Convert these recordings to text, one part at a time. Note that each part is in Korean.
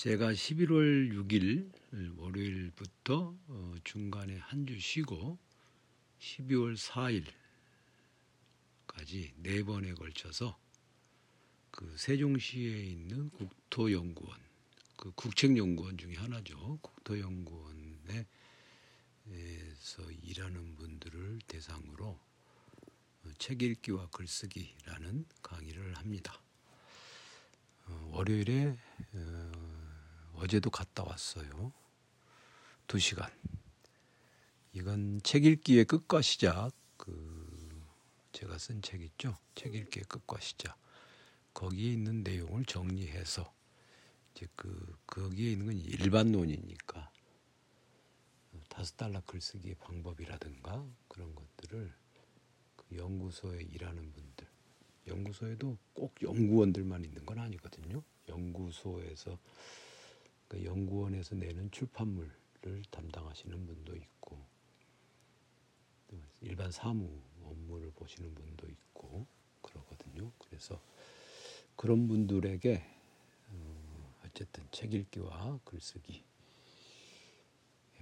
제가 11월 6일 월요일부터 어, 중간에 한 주 쉬고 12월 4일까지 네 번에 걸쳐서 그 세종시에 있는 국토연구원, 그 국책연구원 중에 하나죠. 국토연구원에서 일하는 분들을 대상으로 책 읽기와 글쓰기라는 강의를 합니다. 어, 월요일에 어, 어제도 갔다 왔어요. 두 시간. 이건 책 읽기의 끝과 시작. 그 제가 쓴 책 있죠. 책 읽기의 끝과 시작. 거기에 있는 내용을 정리해서 이제 그 거기에 있는 건 일반론이니까 다섯 달러 글쓰기 방법이라든가 그런 것들을 그 연구소에 일하는 분들 연구소에도 꼭 연구원들만 있는 건 아니거든요. 연구소에서 그 연구원에서 내는 출판물을 담당하시는 분도 있고 일반 사무 업무를 보시는 분도 있고 그러거든요. 그래서 그런 분들에게 어, 어쨌든 책 읽기와 글쓰기에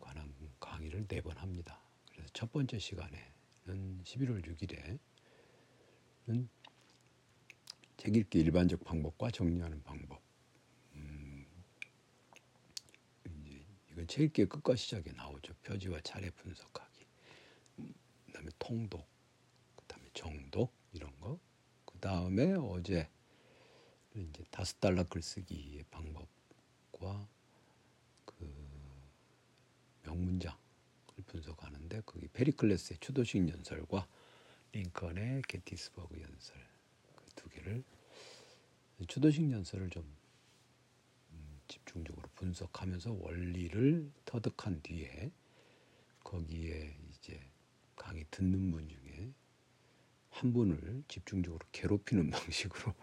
관한 강의를 네 번 합니다. 그래서 첫 번째 시간에는 11월 6일에는 책 읽기 일반적 방법과 정리하는 방법 이건 책읽기의 끝과 시작에 나오죠. 표지와 차례 분석하기. 그다음에 통독, 그다음에 정독 이런 거. 그다음에 어제 이제 다섯 달러 글쓰기의 방법과 그 명문장을 분석하는데 거기 페리클레스의 추도식 연설과 링컨의 게티스버그 연설 그 두 개를 추도식 연설을 좀 집중적으로 분석하면서 원리를 터득한 뒤에 거기에 이제 강의 듣는 분 중에 한 분을 집중적으로 괴롭히는 방식으로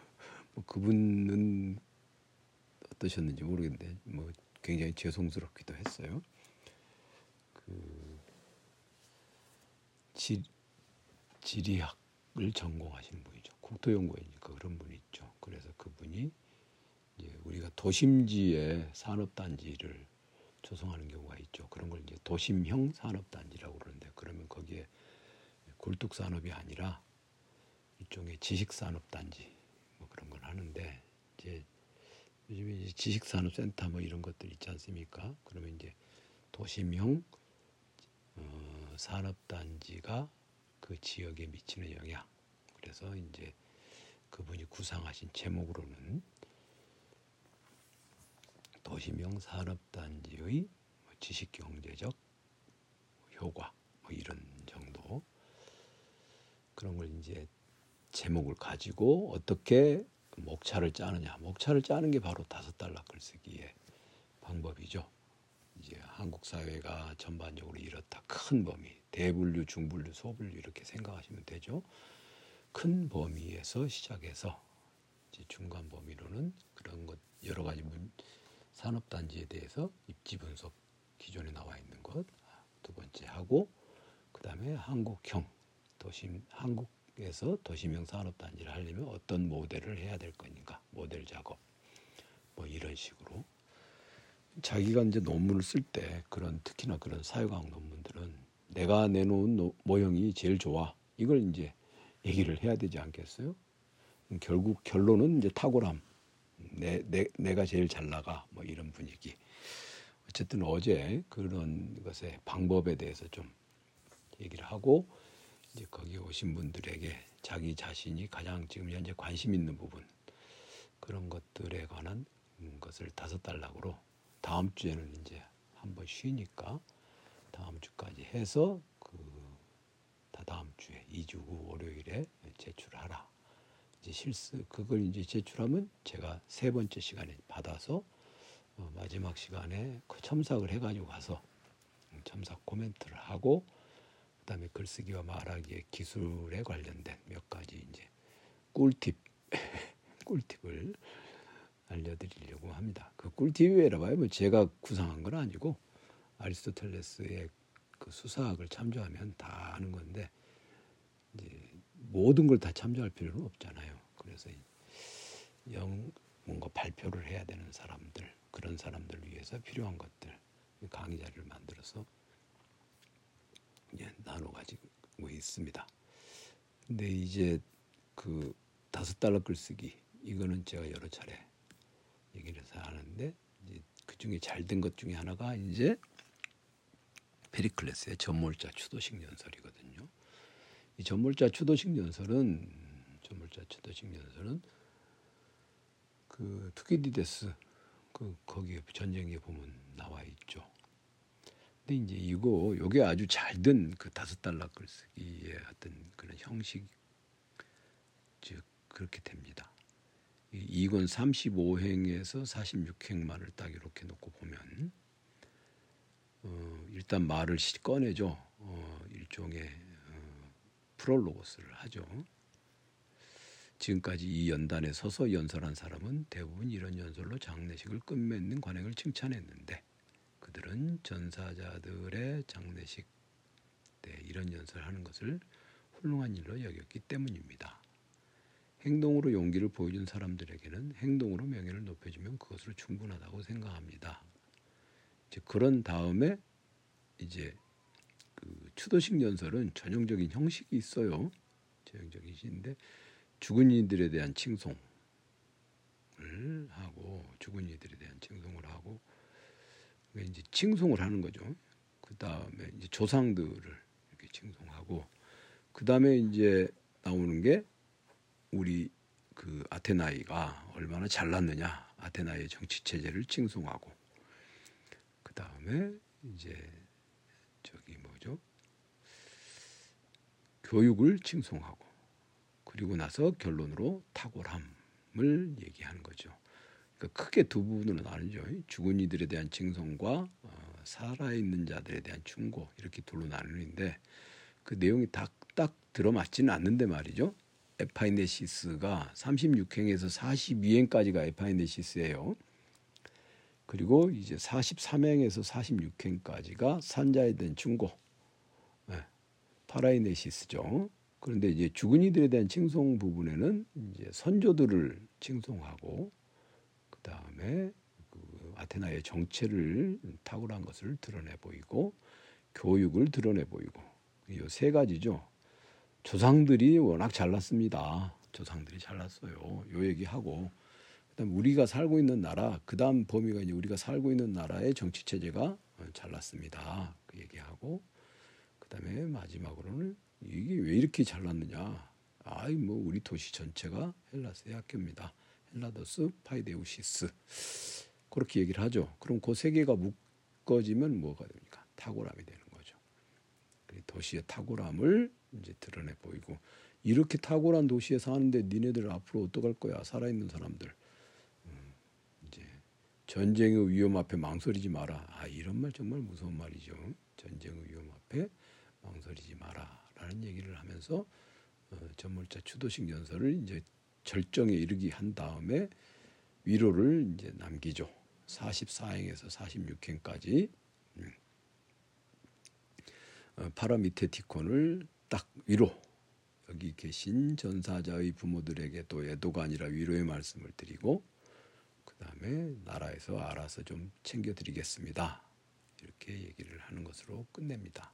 뭐 그분은 어떠셨는지 모르겠는데 뭐 굉장히 죄송스럽기도 했어요. 그 지, 지리학을 전공하시는 분이죠. 국토연구원이니까 그런 분이 있죠. 그래서 그분이 우리가 도심지에 산업단지를 조성하는 경우가 있죠. 그런 걸 이제 도심형 산업단지라고 그러는데 그러면 거기에 굴뚝 산업이 아니라 일종의 지식 산업단지 뭐 그런 걸 하는데 이제 요즘에 이제 지식 산업 센터 뭐 이런 것들 있지 않습니까? 그러면 이제 도심형 어, 산업단지가 그 지역에 미치는 영향 그래서 이제 그분이 구상하신 제목으로는 도시명 산업단지의 뭐 지식경제적 효과 뭐 이런 정도 그런 걸 이제 제목을 가지고 어떻게 목차를 짜느냐 목차를 짜는 게 바로 다섯 달러 글쓰기의 방법이죠. 이제 한국 사회가 전반적으로 이렇다 큰 범위 대분류, 중분류, 소분류 이렇게 생각하시면 되죠. 큰 범위에서 시작해서 이제 중간 범위로는 그런 것 여러 가지 문, 산업단지에 대해서 입지 분석 기존에 나와 있는 것 두 번째 하고 그 다음에 한국형 도심 한국에서 도시명 산업단지를 하려면 어떤 모델을 해야 될 것인가 모델 작업 뭐 이런 식으로 자기가 이제 논문을 쓸 때 그런 특히나 그런 사회과학 논문들은 내가 내놓은 노, 모형이 제일 좋아 이걸 이제 얘기를 해야 되지 않겠어요? 결국 결론은 이제 탁월함 내, 내, 내가 제일 잘 나가 뭐 이런 분위기. 어쨌든 어제 그런 것의 방법에 대해서 좀 얘기를 하고 이제 거기 오신 분들에게 자기 자신이 가장 지금 현재 관심 있는 부분 그런 것들에 관한 것을 다섯 달락으로 다음 주에는 이제 한번 쉬니까 다음 주까지 해서 그 다다음 주에 2주 후 월요일에 제출하라. 이제 실수 그걸 이제 제출하면 제가 세 번째 시간에 받아서 어, 마지막 시간에 그 첨삭을 해가지고 가서 첨삭 코멘트를 하고 그다음에 글쓰기와 말하기의 기술에 관련된 몇 가지 이제 꿀팁 꿀팁을 알려드리려고 합니다. 그 꿀팁이라 봐요. 뭐 제가 구상한 건 아니고 아리스토텔레스의 그 수사학을 참조하면 다 아는 건데 이제 모든 걸 다 참조할 필요는 없잖아요. 그래서 영 뭔가 발표를 해야 되는 사람들 그런 사람들을 위해서 필요한 것들 강의 자리를 만들어서 예, 나눠 가지고 있습니다. 근데 이제 그 다섯 달러 글쓰기 이거는 제가 여러 차례 얘기를 해서 하는데 그 중에 잘 된 것 중에 하나가 이제 페리클레스의 전몰자 추도식 연설이거든요. 이 전몰자 추도식 연설은 전몰자 추도식 연설은 그 투키디데스 그 거기에 전쟁에 보면 나와 있죠. 근데 이제 이거 요게 아주 잘된그 다섯 달러 글쓰기의 어떤 그런 형식 즉 그렇게 됩니다. 이권 35행에서 46행만을 딱 이렇게 놓고 보면 어, 일단 말을 꺼내죠. 어, 일종의 어, 프롤로고스를 하죠. 지금까지 이 연단에 서서 연설한 사람은 대부분 이런 연설로 장례식을 끝맺는 관행을 칭찬했는데 그들은 전사자들의 장례식 때 이런 연설하는 것을 훌륭한 일로 여겼기 때문입니다. 행동으로 용기를 보여준 사람들에게는 행동으로 명예를 높여주면 그것으로 충분하다고 생각합니다. 이제 그런 다음에 이제 그 추도식 연설은 전형적인 형식이 있어요. 전형적인 시인데 죽은 이들에 대한 칭송을 하고 죽은 이들에 대한 칭송을 하고 이제 칭송을 하는 거죠. 그 다음에 이제 조상들을 이렇게 칭송하고 그 다음에 이제 나오는 게 우리 그 아테나이가 얼마나 잘났느냐 아테나의 정치 체제를 칭송하고 그 다음에 이제 저기 뭐죠 교육을 칭송하고 그리고 나서 결론으로 탁월함을 얘기하는 거죠. 그러니까 크게 두 부분으로 나누죠. 죽은 이들에 대한 칭송과 어, 살아있는 자들에 대한 충고 이렇게 둘로 나누는데 그 내용이 딱딱 들어맞지는 않는데 말이죠. ἐπαίνεσις가 36행에서 42행까지가 ἐπαίνεσις예요. 그리고 이제 43행에서 46행까지가 산자에 대한 충고, 네, παραίνεσις죠. 그런데 이제 죽은 이들에 대한 칭송 부분에는 이제 선조들을 칭송하고 그 다음에 그 아테나의 정체를 탁월한 것을 드러내 보이고 교육을 드러내 보이고 이 세 가지죠. 조상들이 워낙 잘났습니다. 조상들이 잘났어요. 요 얘기하고 그다음 우리가 살고 있는 나라 그다음 범위가 이제 우리가 살고 있는 나라의 정치 체제가 잘났습니다. 그 얘기하고 그다음에 마지막으로는 이게 왜 이렇게 잘났느냐? 아이 뭐 우리 도시 전체가 헬라스의 학교입니다. Ἑλλάδος παίδευσις 그렇게 얘기를 하죠. 그럼 그 세 개가 묶어지면 뭐가 됩니까? 탁월함이 되는 거죠. 도시의 탁월함을 이제 드러내 보이고 이렇게 탁월한 도시에 사는데 니네들 앞으로 어떡할 거야? 살아있는 사람들. 전쟁의 위험 앞에 망설이지 마라. 아 이런 말 정말 무서운 말이죠. 전쟁의 위험 앞에 망설이지 마라라는 얘기를 하면서 어, 전몰자 추도식 연설을 이제 절정에 이르기 한 다음에 위로를 이제 남기죠. 44행에서 46행까지 음. 어, 파라미테티콘을 딱 위로 여기 계신 전사자의 부모들에게 또 애도가 아니라 위로의 말씀을 드리고 그 다음에 나라에서 알아서 좀 챙겨 드리겠습니다. 이렇게 얘기를 하는 것으로 끝냅니다.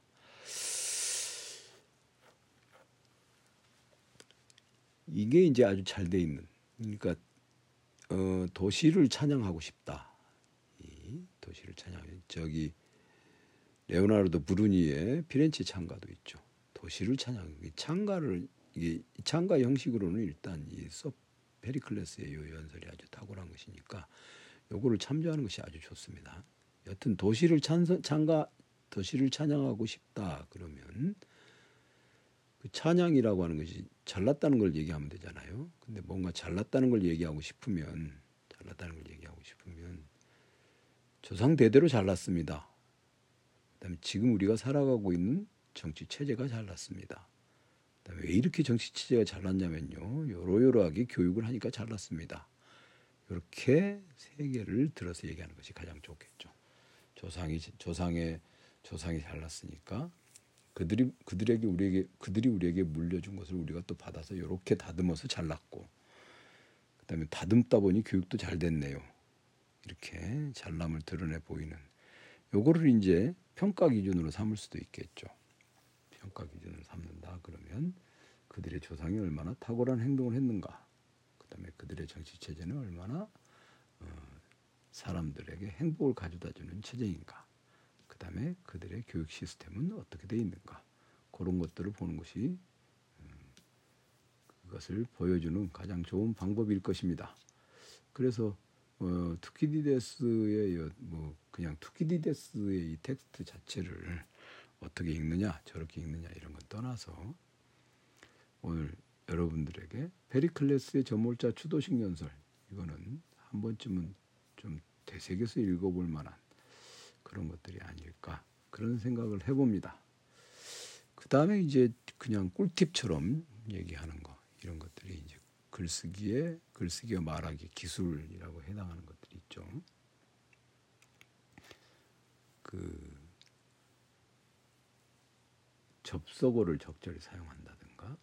이게 이제 아주 잘 돼 있는 그러니까 어, 도시를 찬양하고 싶다. 이 도시를 찬양 저기 레오나르도 브루니의 피렌체 창가도 있죠. 도시를 찬양. 창가를 이게 창가 형식으로는 일단 이 서 페리클레스의 요 연설이 아주 탁월한 것이니까 요거를 참조하는 것이 아주 좋습니다. 여튼 도시를 찬선, 창가 도시를 찬양하고 싶다 그러면 그 찬양이라고 하는 것이 잘났다는 걸 얘기하면 되잖아요. 근데 뭔가 잘났다는 걸 얘기하고 싶으면 잘났다는 걸 얘기하고 싶으면 조상 대대로 잘났습니다. 그다음에 지금 우리가 살아가고 있는 정치 체제가 잘났습니다. 왜 이렇게 정치 체제가 잘났냐면요. 요러요러하게 교육을 하니까 잘났습니다. 이렇게 세 개를 들어서 얘기하는 것이 가장 좋겠죠. 조상이 조상의 조상이 잘났으니까 그들이 그들에게 우리에게 그들이 우리에게 물려준 것을 우리가 또 받아서 이렇게 다듬어서 잘났고 그다음에 다듬다 보니 교육도 잘 됐네요. 이렇게 잘남을 드러내 보이는 요거를 이제 평가 기준으로 삼을 수도 있겠죠. 평가 기준으로 삼는다 그러면 그들의 조상이 얼마나 탁월한 행동을 했는가. 그다음에 그들의 정치 체제는 얼마나 어, 사람들에게 행복을 가져다주는 체제인가. 그다음에 그들의 교육 시스템은 어떻게 돼 있는가. 그런 것들을 보는 것이 음, 그것을 보여주는 가장 좋은 방법일 것입니다. 그래서 어, 투키디데스의 뭐 그냥 투키디데스의 이 텍스트 자체를 어떻게 읽느냐 저렇게 읽느냐 이런 건 떠나서 오늘 여러분들에게 페리클레스의 저몰자 추도식 연설 이거는 한 번쯤은 좀 되새겨서 읽어볼 만한 그런 것들이 아닐까 그런 생각을 해봅니다. 그 다음에 이제 그냥 꿀팁처럼 얘기하는 거 이런 것들이 이제 글쓰기에 글쓰기와 말하기 기술이라고 해당하는 것들이 있죠. 그 접속어를 적절히 사용한다든가,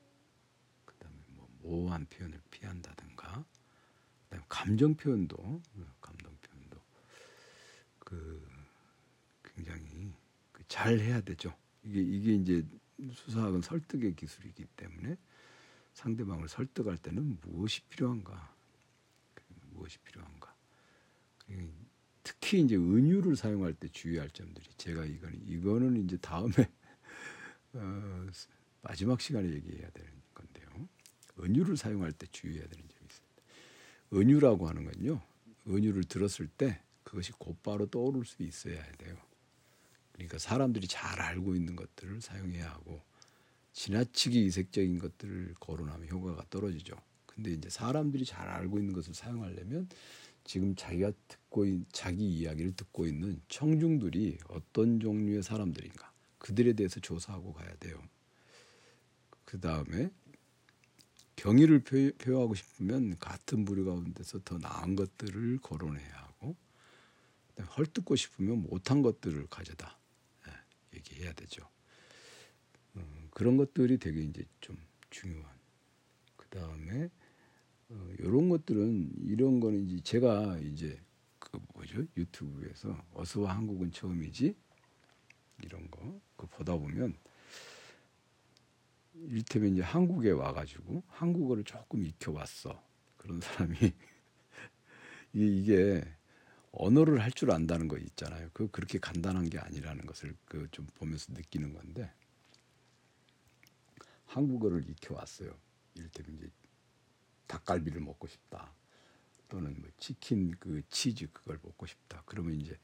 그다음에 뭐 모호한 표현을 피한다든가, 그다음에 감정 표현도 감동 표현도 그 굉장히 그잘 해야 되죠. 이게 이게 이제 수사학은 설득의 기술이기 때문에 상대방을 설득할 때는 무엇이 필요한가? 무엇이 필요한가? 특히 이제 은유를 사용할 때 주의할 점들이 제가 이거는 이거는 이제 다음에 어, 마지막 시간에 얘기해야 되는 건데요. 은유를 사용할 때 주의해야 되는 점이 있습니다. 은유라고 하는 건요. 은유를 들었을 때 그것이 곧바로 떠오를 수 있어야 돼요. 그러니까 사람들이 잘 알고 있는 것들을 사용해야 하고 지나치게 이색적인 것들을 거론하면 효과가 떨어지죠. 근데 이제 사람들이 잘 알고 있는 것을 사용하려면 지금 자기가 듣고 있, 자기 이야기를 듣고 있는 청중들이 어떤 종류의 사람들인가 그들에 대해서 조사하고 가야 돼요. 그 다음에 경의를 표, 하고 싶으면 같은 부류 가운데서 더 나은 것들을 거론해야 하고 헐뜯고 싶으면 못한 것들을 가져다 예, 얘기해야 되죠. 어, 그런 것들이 되게 이제 좀 중요한. 그 다음에 어, 이런 것들은 이런 거는 이제 제가 이제 그 뭐죠 유튜브에서 어서와 한국은 처음이지 이런 거 그 보다 보면 이를테면 이제 한국에 와가지고 한국어를 조금 익혀왔어 그런 사람이 이게 언어를 할 줄 안다는 거 있잖아요. 그 그렇게 간단한 게 아니라는 것을 그 좀 보면서 느끼는 건데 한국어를 익혀왔어요. 이를테면 이제 닭갈비를 먹고 싶다. 또는 뭐 치킨 그 치즈 그걸 먹고 싶다. 그러면 이제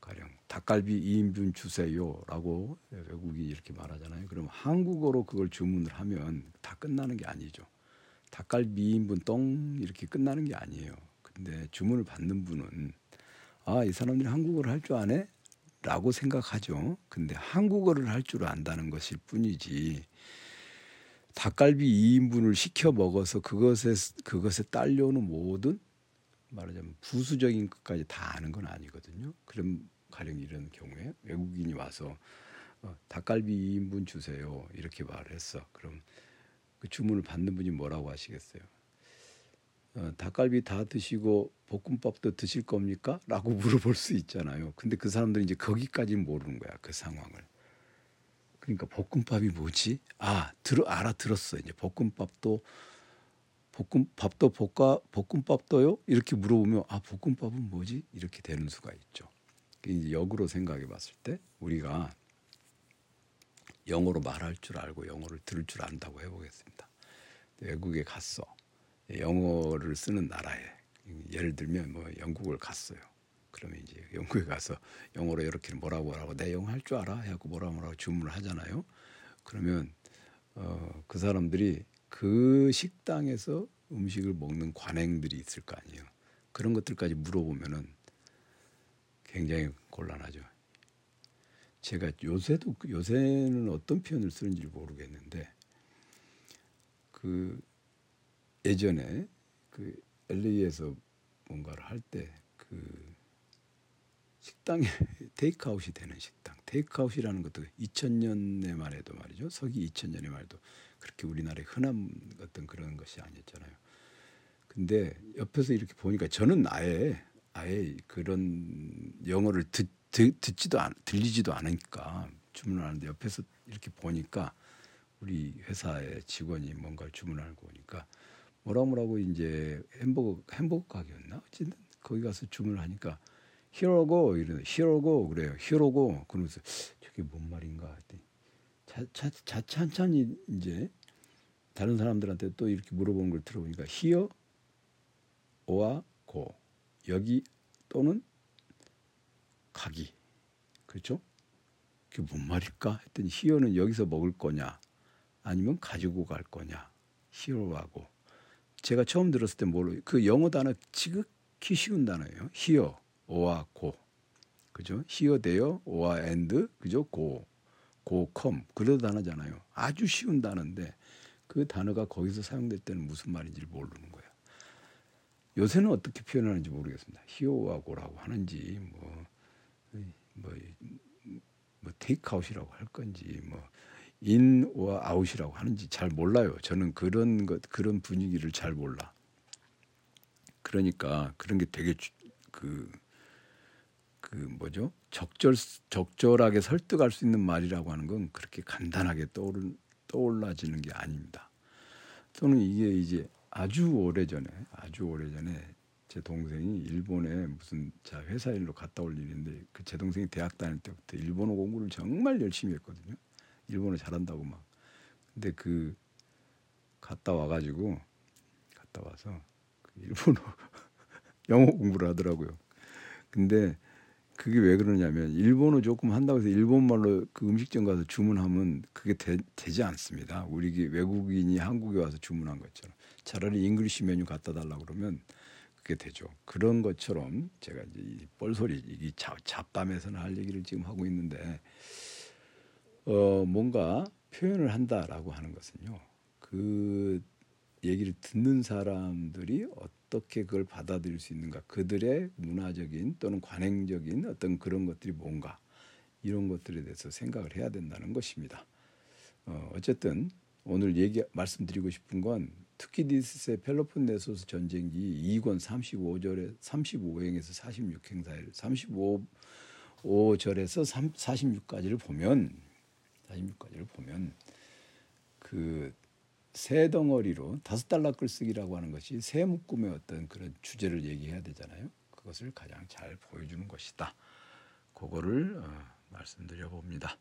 가령 닭갈비 2인분 주세요라고 외국이 이렇게 말하잖아요. 그럼 한국어로 그걸 주문을 하면 다 끝나는 게 아니죠. 닭갈비 2인분 똥 이렇게 끝나는 게 아니에요. 근데 주문을 받는 분은 아, 이 사람들이 한국어를 할 줄 아네? 라고 생각하죠. 근데 한국어를 할 줄 안다는 것일 뿐이지 닭갈비 2인분을 시켜 먹어서 그것에 그것에 딸려오는 모든 말하자면 부수적인 것까지 다 아는 건 아니거든요. 그럼 가령 이런 경우에 외국인이 와서 어, 닭갈비 2인분 주세요 이렇게 말을 했어. 그럼 그 주문을 받는 분이 뭐라고 하시겠어요? 어, 닭갈비 다 드시고 볶음밥도 드실 겁니까? 라고 물어볼 수 있잖아요. 근데 그 사람들은 이제 거기까지 모르는 거야 그 상황을. 그러니까 볶음밥이 뭐지? 아, 들어 알아들었어. 이제 볶음밥도 볶음 밥도 볶아 볶음밥도요? 이렇게 물어보면 아, 볶음밥은 뭐지? 이렇게 되는 수가 있죠. 이제 역으로 생각해 봤을 때 우리가 영어로 말할 줄 알고 영어를 들을 줄 안다고 해 보겠습니다. 외국에 갔어. 영어를 쓰는 나라에 예를 들면 뭐 영국을 갔어요. 그러면 이제 영국에 가서 영어로 이렇게 뭐라고 뭐라고 내 영어 할 줄 알아 해갖고 뭐라고 뭐라고 주문을 하잖아요. 그러면 어, 그 사람들이 그 식당에서 음식을 먹는 관행들이 있을 거 아니에요. 그런 것들까지 물어보면은 굉장히 곤란하죠. 제가 요새도 요새는 어떤 표현을 쓰는지 모르겠는데 그 예전에 그 LA에서 뭔가를 할 때 그 식당에 테이크아웃이 되는 식당. 테이크아웃이라는 것도 2000년에 말해도 말이죠. 서기 2000년에 말도 그렇게 우리나라에 흔한 어떤 그런 것이 아니었잖아요. 근데 옆에서 이렇게 보니까 저는 아예 아예 그런 영어를 듣, 듣 듣지도 않 들리지도 않으니까 주문하는데 옆에서 이렇게 보니까 우리 회사의 직원이 뭔가를 주문하는 거 보니까 뭐라 뭐라고 이제 햄버거 햄버거 가게였나? 어쨌든 거기 가서 주문을 하니까 히어로고 이러는 히어로고 그래요. 히어로고 그러면서 저게 뭔 말인가? 했더니 차, 차, 찬찬히 이제 다른 사람들한테 또 이렇게 물어보는 걸 들어보니까 히어 오와 고. 여기 또는 가기. 그렇죠? 그게 뭔 말일까? 했더니 히어는 여기서 먹을 거냐? 아니면 가지고 갈 거냐? here or go. 제가 처음 들었을 때 뭘로 그 영어 단어 지극히 쉬운 단어예요. here or go. 그죠? here there or and 그죠? go go come 그런 단어잖아요 아주 쉬운 단어인데 그 단어가 거기서 사용될 때는 무슨 말인지를 모르는 거예요 요새는 어떻게 표현하는지 모르겠습니다 here or go라고 하는지 뭐 뭐, 뭐 테이크아웃이라고 할 건지 뭐 in or out이라고 하는지 잘 몰라요. 저는 그런 것 그런 분위기를 잘 몰라. 그러니까 그런 게 되게 그 그그 뭐죠? 적절 적절하게 설득할 수 있는 말이라고 하는 건 그렇게 간단하게 떠올 떠올라지는 게 아닙니다. 또는 이게 이제 아주 오래 전에 아주 오래 전에 제 동생이 일본에 무슨 자 회사 일로 갔다 올 일인데 그 제 동생이 대학 다닐 때부터 일본어 공부를 정말 열심히 했거든요. 일본어 잘한다고 막. 근데 그 갔다 와가지고 갔다 와서 그 일본어 영어 공부를 하더라고요. 근데 그게 왜 그러냐면 일본어 조금 한다고 해서 일본말로 그 음식점 가서 주문하면 그게 되, 지 않습니다. 우리 외국인이 한국에 와서 주문한 것처럼 차라리 English 메뉴 갖다 달라 그러면 그게 되죠. 그런 것처럼 제가 이제 이 뻘소리 이 잡담에서는 할 얘기를 지금 하고 있는데 어, 뭔가 표현을 한다라고 하는 것은요. 그 얘기를 듣는 사람들이 어떻게 그걸 받아들일 수 있는가, 그들의 문화적인 또는 관행적인 어떤 그런 것들이 뭔가 이런 것들에 대해서 생각을 해야 된다는 것입니다. 어, 어쨌든 오늘 얘기 말씀드리고 싶은 건 투키디스의 펠로폰네소스 전쟁기 2권 35절에 35행에서 46행사일 35절에서 46까지를 보면 46까지를 보면 그 새 덩어리로 다섯 달러 글쓰기라고 하는 것이 새 묶음의 어떤 그런 주제를 얘기해야 되잖아요. 그것을 가장 잘 보여주는 것이다. 그거를 어, 말씀드려 봅니다.